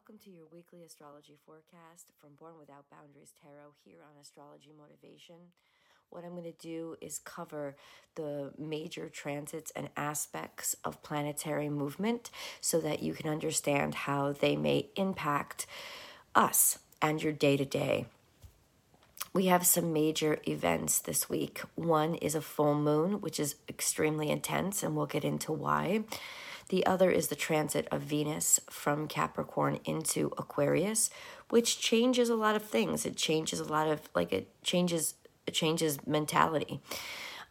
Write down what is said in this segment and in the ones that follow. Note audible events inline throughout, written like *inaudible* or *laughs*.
Welcome to your weekly astrology forecast from Born Without Boundaries Tarot here on Astrology Motivation. What I'm going to do is cover the major transits and aspects of planetary movement so that you can understand how they may impact us and your day to day. We have some major events this week. One is a full moon, which is extremely intense, and we'll get into why. The other is the transit of Venus from Capricorn into Aquarius, which changes a lot of things. It changes a lot of like it changes it changes mentality.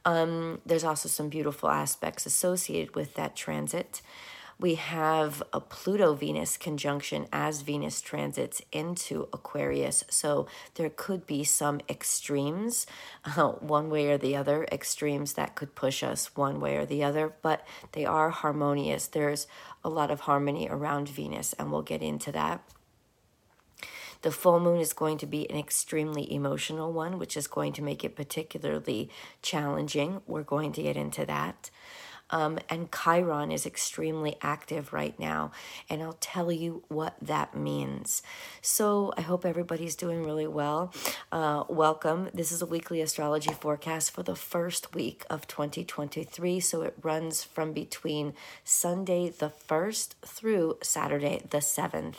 Um, there's also some beautiful aspects associated with that transit we have a Pluto Venus conjunction as Venus transits into Aquarius. So there could be some extremes, uh, one way or the other, extremes that could push us one way or the other, but they are harmonious. There's a lot of harmony around Venus, and we'll get into that. The full moon is going to be an extremely emotional one, which is going to make it particularly challenging. We're going to get into that. Um, and Chiron is extremely active right now. And I'll tell you what that means. So I hope everybody's doing really well. Uh, welcome. This is a weekly astrology forecast for the first week of 2023. So it runs from between Sunday the 1st through Saturday the 7th.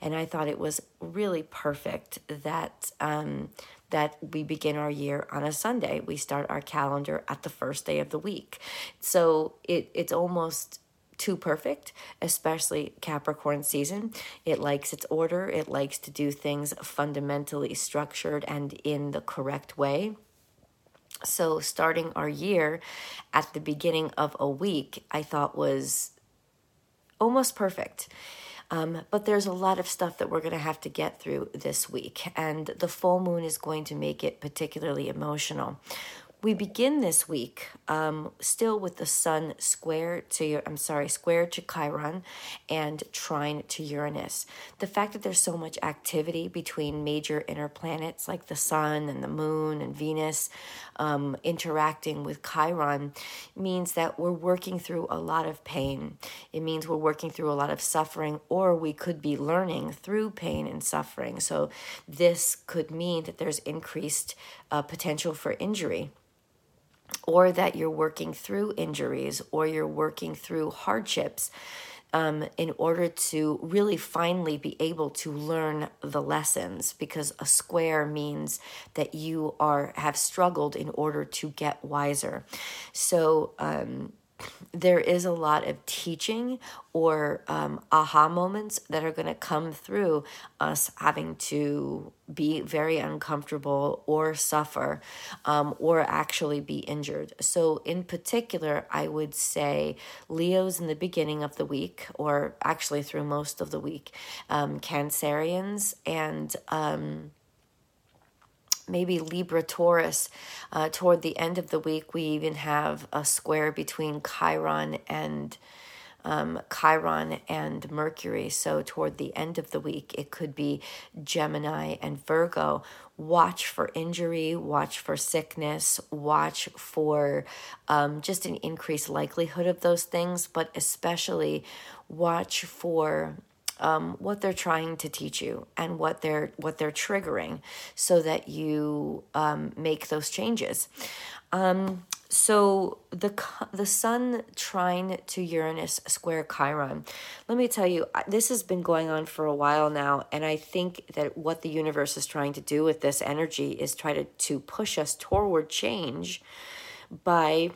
And I thought it was really perfect that. Um, that we begin our year on a Sunday. We start our calendar at the first day of the week. So it, it's almost too perfect, especially Capricorn season. It likes its order, it likes to do things fundamentally structured and in the correct way. So, starting our year at the beginning of a week, I thought was almost perfect. Um, but there's a lot of stuff that we're going to have to get through this week, and the full moon is going to make it particularly emotional. We begin this week um, still with the sun square to I'm sorry square to Chiron and trine to Uranus. The fact that there's so much activity between major inner planets like the sun and the moon and Venus um, interacting with Chiron means that we're working through a lot of pain. It means we're working through a lot of suffering, or we could be learning through pain and suffering. So this could mean that there's increased uh, potential for injury or that you're working through injuries or you're working through hardships um, in order to really finally be able to learn the lessons because a square means that you are have struggled in order to get wiser. So um, there is a lot of teaching or um, aha moments that are going to come through us having to be very uncomfortable or suffer um, or actually be injured. So, in particular, I would say Leo's in the beginning of the week, or actually through most of the week, um, Cancerians and. Maybe Libra Taurus. Uh, toward the end of the week, we even have a square between Chiron and um, Chiron and Mercury. So toward the end of the week, it could be Gemini and Virgo. Watch for injury, watch for sickness, watch for um, just an increased likelihood of those things, but especially watch for um, what they're trying to teach you and what they're what they're triggering, so that you um, make those changes. Um, so the the Sun trine to Uranus square Chiron. Let me tell you, this has been going on for a while now, and I think that what the universe is trying to do with this energy is try to to push us toward change by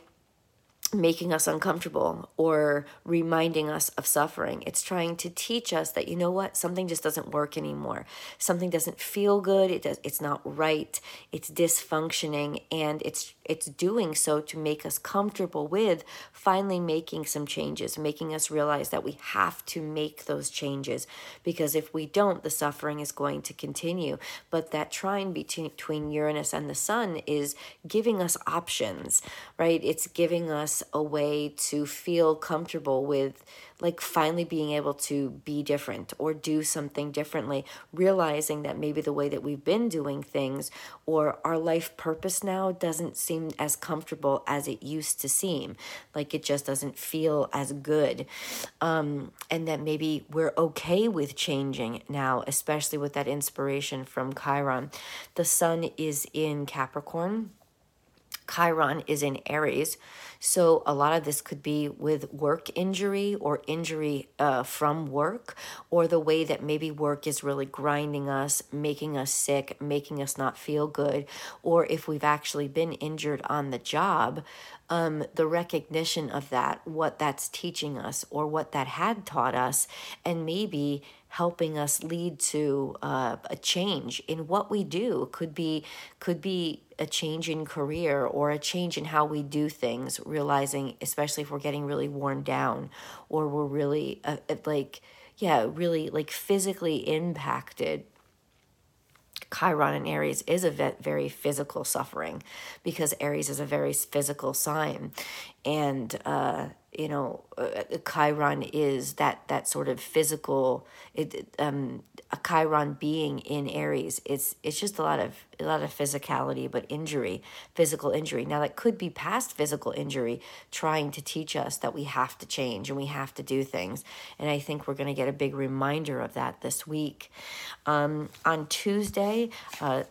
making us uncomfortable or reminding us of suffering. It's trying to teach us that you know what, something just doesn't work anymore. Something doesn't feel good. It does it's not right. It's dysfunctioning and it's it's doing so to make us comfortable with finally making some changes, making us realize that we have to make those changes because if we don't, the suffering is going to continue. But that trine between Uranus and the sun is giving us options, right? It's giving us a way to feel comfortable with like finally being able to be different or do something differently, realizing that maybe the way that we've been doing things or our life purpose now doesn't seem as comfortable as it used to seem. Like it just doesn't feel as good. Um, and that maybe we're okay with changing now, especially with that inspiration from Chiron. The sun is in Capricorn. Chiron is in Aries. So a lot of this could be with work injury or injury uh, from work, or the way that maybe work is really grinding us, making us sick, making us not feel good, or if we've actually been injured on the job, um, the recognition of that, what that's teaching us, or what that had taught us, and maybe helping us lead to uh, a change in what we do could be could be a change in career or a change in how we do things realizing especially if we're getting really worn down or we're really uh, uh like yeah really like physically impacted Chiron in Aries is a very physical suffering because Aries is a very physical sign. And, uh, you know, uh, Chiron is that, that sort of physical, it, um, a Chiron being in Aries, it's it's just a lot of a lot of physicality, but injury, physical injury. Now that could be past physical injury, trying to teach us that we have to change and we have to do things. And I think we're going to get a big reminder of that this week. Um, on Tuesday, uh,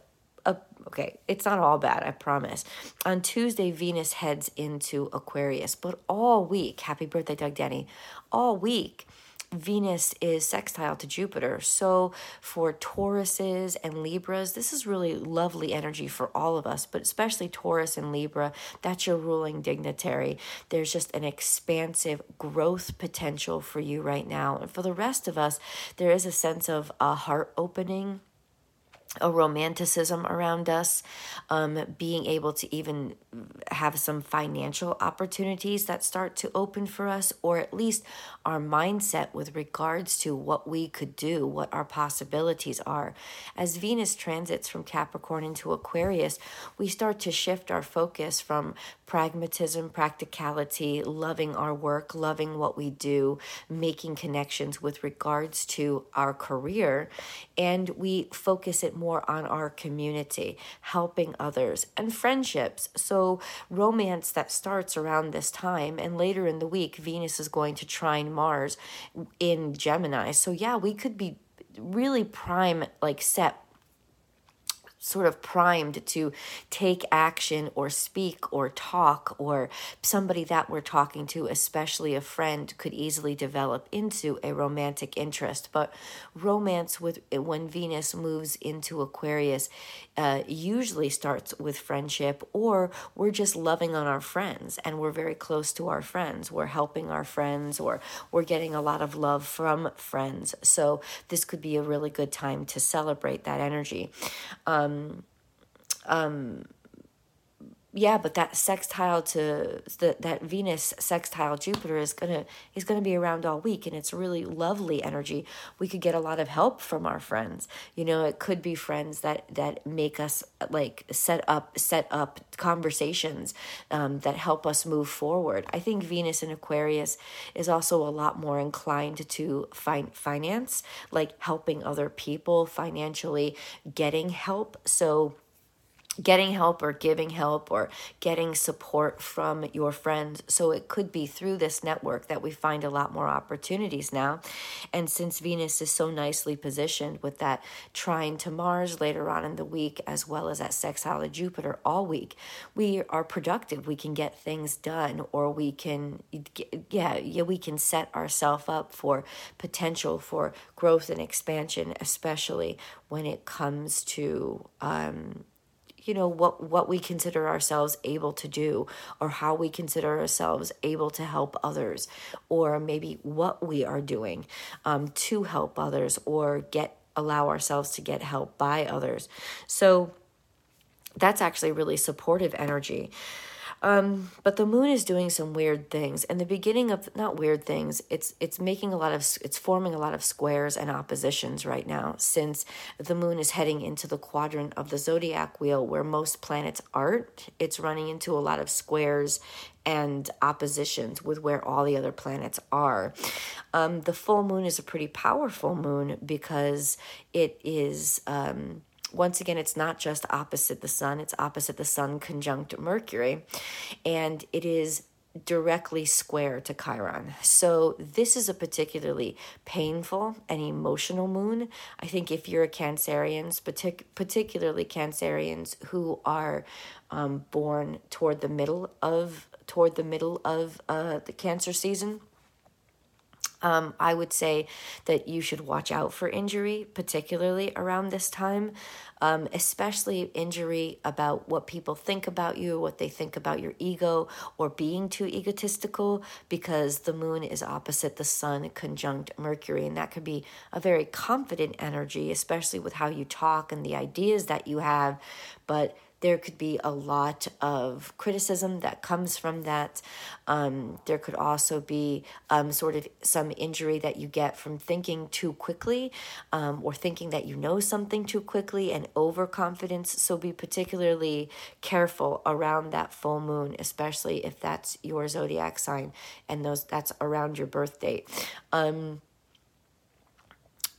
uh, okay, it's not all bad, I promise. On Tuesday, Venus heads into Aquarius, but all week, happy birthday, Doug Denny, all week Venus is sextile to Jupiter. So for Tauruses and Libras, this is really lovely energy for all of us, but especially Taurus and Libra, that's your ruling dignitary. There's just an expansive growth potential for you right now. And for the rest of us, there is a sense of a heart opening a romanticism around us, um, being able to even have some financial opportunities that start to open for us, or at least our mindset with regards to what we could do, what our possibilities are. As Venus transits from Capricorn into Aquarius, we start to shift our focus from pragmatism, practicality, loving our work, loving what we do, making connections with regards to our career, and we focus it more on our community, helping others, and friendships. So, romance that starts around this time, and later in the week, Venus is going to trine Mars in Gemini. So, yeah, we could be really prime, like set sort of primed to take action or speak or talk or somebody that we're talking to especially a friend could easily develop into a romantic interest. But romance with when venus moves into aquarius uh, usually starts with friendship or we're just loving on our friends and we're very close to our friends. We're helping our friends or we're getting a lot of love from friends. So this could be a really good time to celebrate that energy. Um, um, yeah, but that sextile to the, that Venus sextile Jupiter is gonna is gonna be around all week, and it's really lovely energy. We could get a lot of help from our friends. You know, it could be friends that that make us like set up set up conversations um, that help us move forward. I think Venus in Aquarius is also a lot more inclined to find finance, like helping other people financially, getting help. So getting help or giving help or getting support from your friends. So it could be through this network that we find a lot more opportunities now. And since Venus is so nicely positioned with that trine to Mars later on in the week, as well as that sextile Jupiter all week, we are productive. We can get things done or we can, yeah, yeah, we can set ourselves up for potential for growth and expansion, especially when it comes to um, you know what what we consider ourselves able to do or how we consider ourselves able to help others or maybe what we are doing um, to help others or get allow ourselves to get help by others. So that's actually really supportive energy Um, but the moon is doing some weird things. and the beginning of not weird things, it's it's making a lot of it's forming a lot of squares and oppositions right now since the moon is heading into the quadrant of the zodiac wheel where most planets aren't. It's running into a lot of squares and oppositions with where all the other planets are. Um, the full moon is a pretty powerful moon because it is. Um, once again, it's not just opposite the sun, it's opposite the sun conjunct Mercury. And it is directly square to Chiron. So this is a particularly painful and emotional moon. I think if you're a Cancerians, partic- particularly Cancerians who are um, born toward the middle of toward the middle of uh, the Cancer season, um, I would say that you should watch out for injury, particularly around this time, um, especially injury about what people think about you, what they think about your ego, or being too egotistical, because the moon is opposite the sun conjunct Mercury, and that could be a very confident energy, especially with how you talk and the ideas that you have. But there could be a lot of criticism that comes from that. Um, there could also be um, sort of some injury that you get from thinking too quickly um, or thinking that you know something too quickly and overconfidence. So be particularly careful around that full moon, especially if that's your zodiac sign and those that's around your birth date. Um,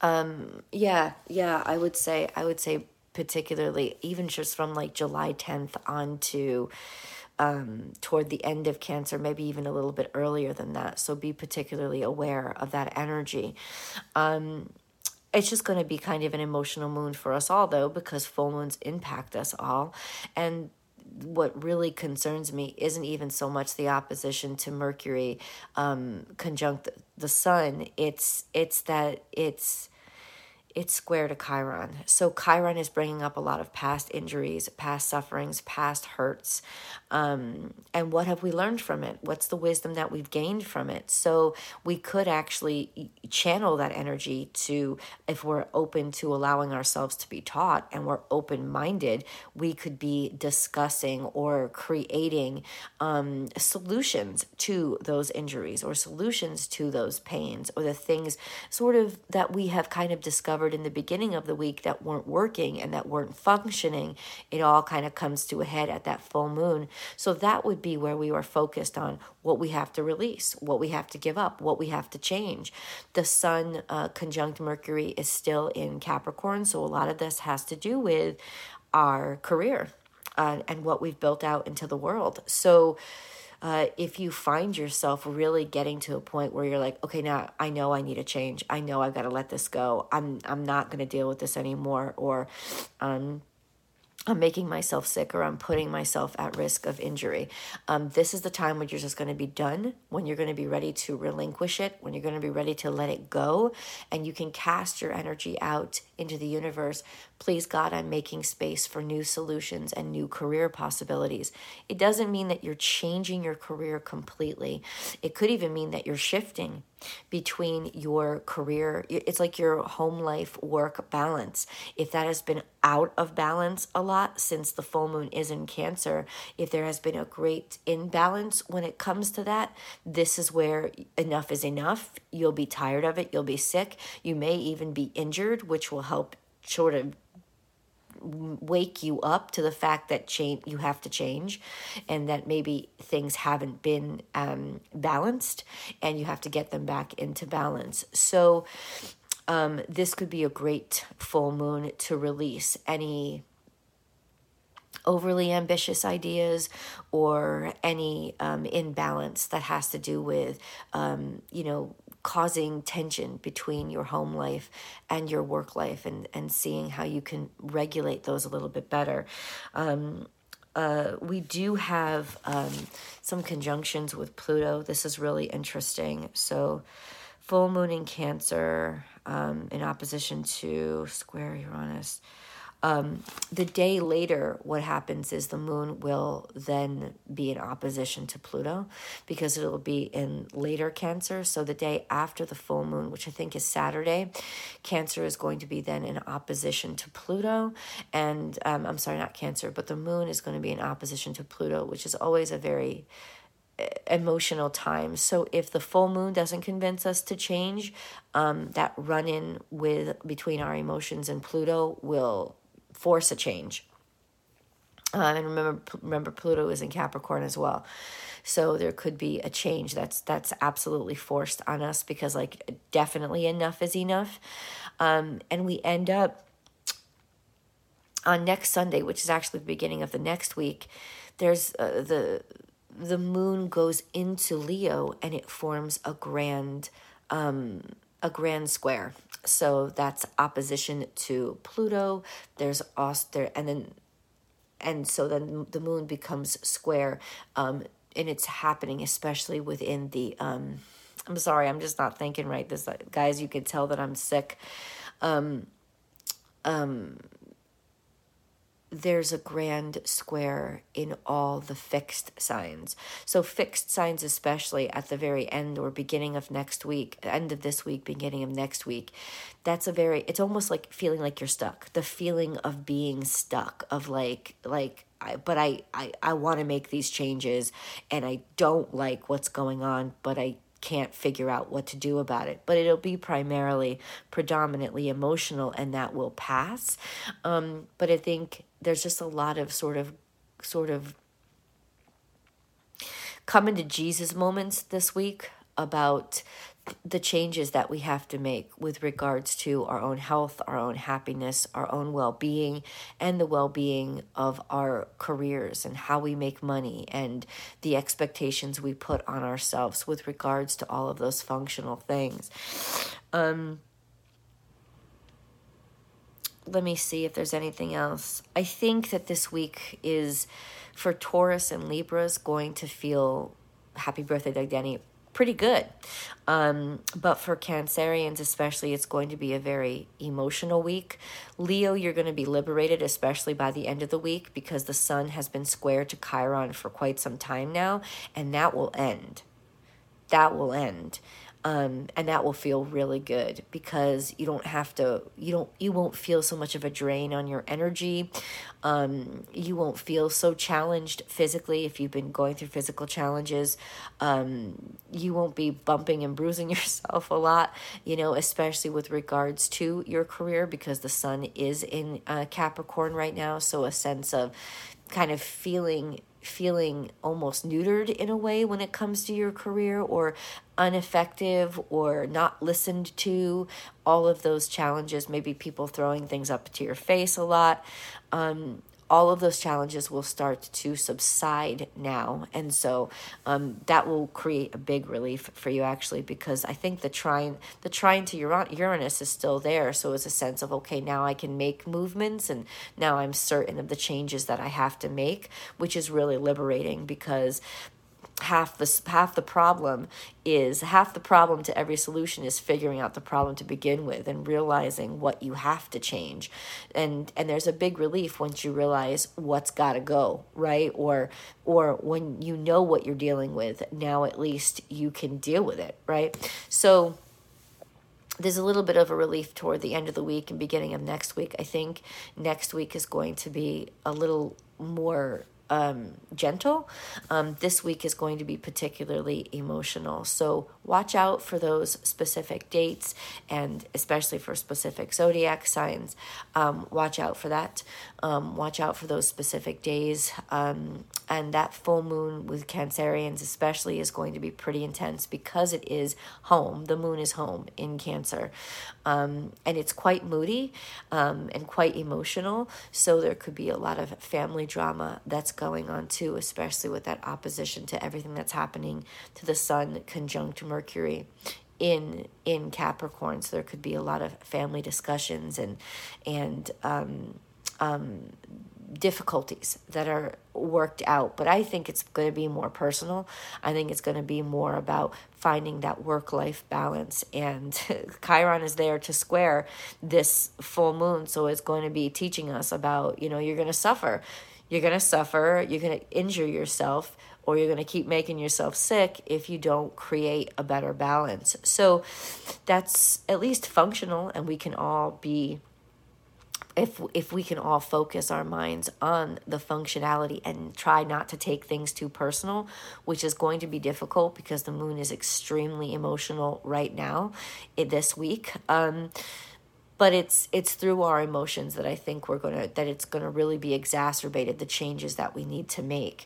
um, yeah, yeah, I would say, I would say particularly even just from like July 10th on to um, toward the end of Cancer, maybe even a little bit earlier than that. So be particularly aware of that energy. Um, it's just going to be kind of an emotional moon for us all, though, because full moons impact us all. And what really concerns me isn't even so much the opposition to Mercury um, conjunct the sun. It's it's that it's it's square to Chiron. So Chiron is bringing up a lot of past injuries, past sufferings, past hurts. Um, and what have we learned from it? What's the wisdom that we've gained from it? So we could actually channel that energy to, if we're open to allowing ourselves to be taught and we're open minded, we could be discussing or creating um, solutions to those injuries or solutions to those pains or the things sort of that we have kind of discovered in the beginning of the week that weren't working and that weren't functioning, it all kind of comes to a head at that full moon. So that would be where we are focused on what we have to release, what we have to give up, what we have to change. The sun uh, conjunct Mercury is still in Capricorn, so a lot of this has to do with our career uh, and what we've built out into the world. So, uh, if you find yourself really getting to a point where you're like, okay, now I know I need a change. I know I've got to let this go. I'm I'm not going to deal with this anymore. Or, um, I'm making myself sick or I'm putting myself at risk of injury. Um, this is the time when you're just going to be done, when you're going to be ready to relinquish it, when you're going to be ready to let it go, and you can cast your energy out into the universe. Please, God, I'm making space for new solutions and new career possibilities. It doesn't mean that you're changing your career completely, it could even mean that you're shifting between your career. It's like your home life work balance. If that has been out of balance a lot since the full moon is in Cancer, if there has been a great imbalance when it comes to that, this is where enough is enough. You'll be tired of it, you'll be sick, you may even be injured, which will help sort of wake you up to the fact that change you have to change and that maybe things haven't been um, balanced and you have to get them back into balance. So um, this could be a great full moon to release. Any overly ambitious ideas or any um, imbalance that has to do with um, you know causing tension between your home life and your work life and, and seeing how you can regulate those a little bit better. Um, uh, we do have um, some conjunctions with Pluto. This is really interesting. So, full moon in Cancer um, in opposition to square Uranus. Um, the day later, what happens is the moon will then be in opposition to Pluto because it'll be in later Cancer. So the day after the full moon, which I think is Saturday, Cancer is going to be then in opposition to Pluto. And um, I'm sorry, not Cancer, but the moon is going to be in opposition to Pluto, which is always a very emotional time. So if the full moon doesn't convince us to change, um, that run in with between our emotions and Pluto will force a change. Uh, and remember, remember Pluto is in Capricorn as well, so there could be a change that's that's absolutely forced on us because like definitely enough is enough, um, and we end up on next Sunday, which is actually the beginning of the next week. There's uh, the the moon goes into Leo and it forms a grand um, a grand square. So that's opposition to Pluto. There's Auster and then and so then the moon becomes square um, and it's happening especially within the um, I'm sorry, I'm just not thinking right. This guys, you can tell that I'm sick. Um, um, there's a grand square in all the fixed signs. So, fixed signs, especially at the very end or beginning of next week, end of this week, beginning of next week, that's a very, it's almost like feeling like you're stuck. The feeling of being stuck, of like, like, I, but I, I, I want to make these changes and I don't like what's going on, but I can't figure out what to do about it. But it'll be primarily, predominantly emotional, and that will pass. Um, but I think there's just a lot of sort of, sort of coming to Jesus moments this week about the changes that we have to make with regards to our own health, our own happiness, our own well being, and the well being of our careers and how we make money and the expectations we put on ourselves with regards to all of those functional things. Um, let me see if there's anything else. I think that this week is for Taurus and Libras going to feel happy birthday, Doug Danny pretty good. Um, but for Cancerians, especially, it's going to be a very emotional week. Leo, you're going to be liberated, especially by the end of the week, because the sun has been square to Chiron for quite some time now, and that will end. That will end um, and that will feel really good because you don't have to you don't you won't feel so much of a drain on your energy. Um, you won't feel so challenged physically if you've been going through physical challenges. Um, you won't be bumping and bruising *laughs* yourself a lot you know especially with regards to your career because the sun is in uh, capricorn right now. So a sense of kind of feeling feeling almost neutered in a way when it comes to your career or ineffective or not listened to all of those challenges maybe people throwing things up to your face a lot. Um, all of those challenges will start to subside now. And so um, that will create a big relief for you actually, because I think the trine, the trine to Uranus is still there. So it's a sense of, okay, now I can make movements and now I'm certain of the changes that I have to make, which is really liberating because half the half the problem is half the problem to every solution is figuring out the problem to begin with and realizing what you have to change. And and there's a big relief once you realize what's got to go right? Or or when you know what you're dealing with now at least you can deal with it right? So there's a little bit of a relief toward the end of the week and beginning of next week. I think. Next week is going to be a little more um, gentle. Um, this week is going to be particularly emotional. So watch out for those specific dates and especially for specific zodiac signs. Um, watch out for that. Um, watch out for those specific days. Um, and that full moon with Cancerians, especially, is going to be pretty intense because it is home. The moon is home in Cancer. Um, and it's quite moody and quite emotional. So there could be a lot of family drama that's going on too, especially with that opposition to everything that's happening to the sun conjunct Mercury in in Capricorn. So there could be a lot of family discussions and and um, um, difficulties that are worked out. But i think it's going to be more personal. I think it's going to be more about finding that work life balance. And *laughs* chiron is there to square this full moon. So it's going to be teaching us about you know you're going to suffer you're going to suffer you're going to injure yourself or you're going to keep making yourself sick if you don't create a better balance. So that's at least functional and we can all be if if we can all focus our minds on the functionality and try not to take things too personal which is going to be difficult because the moon is extremely emotional right now in this week. Um but it's it's through our emotions that I think we're going to that it's going to really be exacerbated the changes that we need to make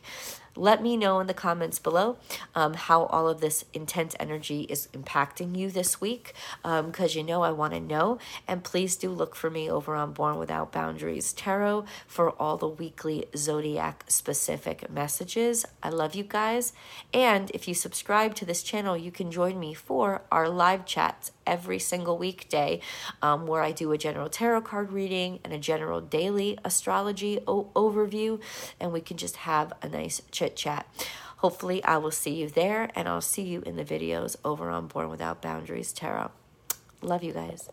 let me know in the comments below um, how all of this intense energy is impacting you this week because um, you know I want to know. And please do look for me over on Born Without Boundaries Tarot for all the weekly zodiac specific messages. I love you guys. And if you subscribe to this channel, you can join me for our live chats every single weekday um, where I do a general tarot card reading and a general daily astrology o- overview. And we can just have a nice chit chat. Hopefully, I will see you there and I'll see you in the videos over on Born Without Boundaries Tarot. Love you guys.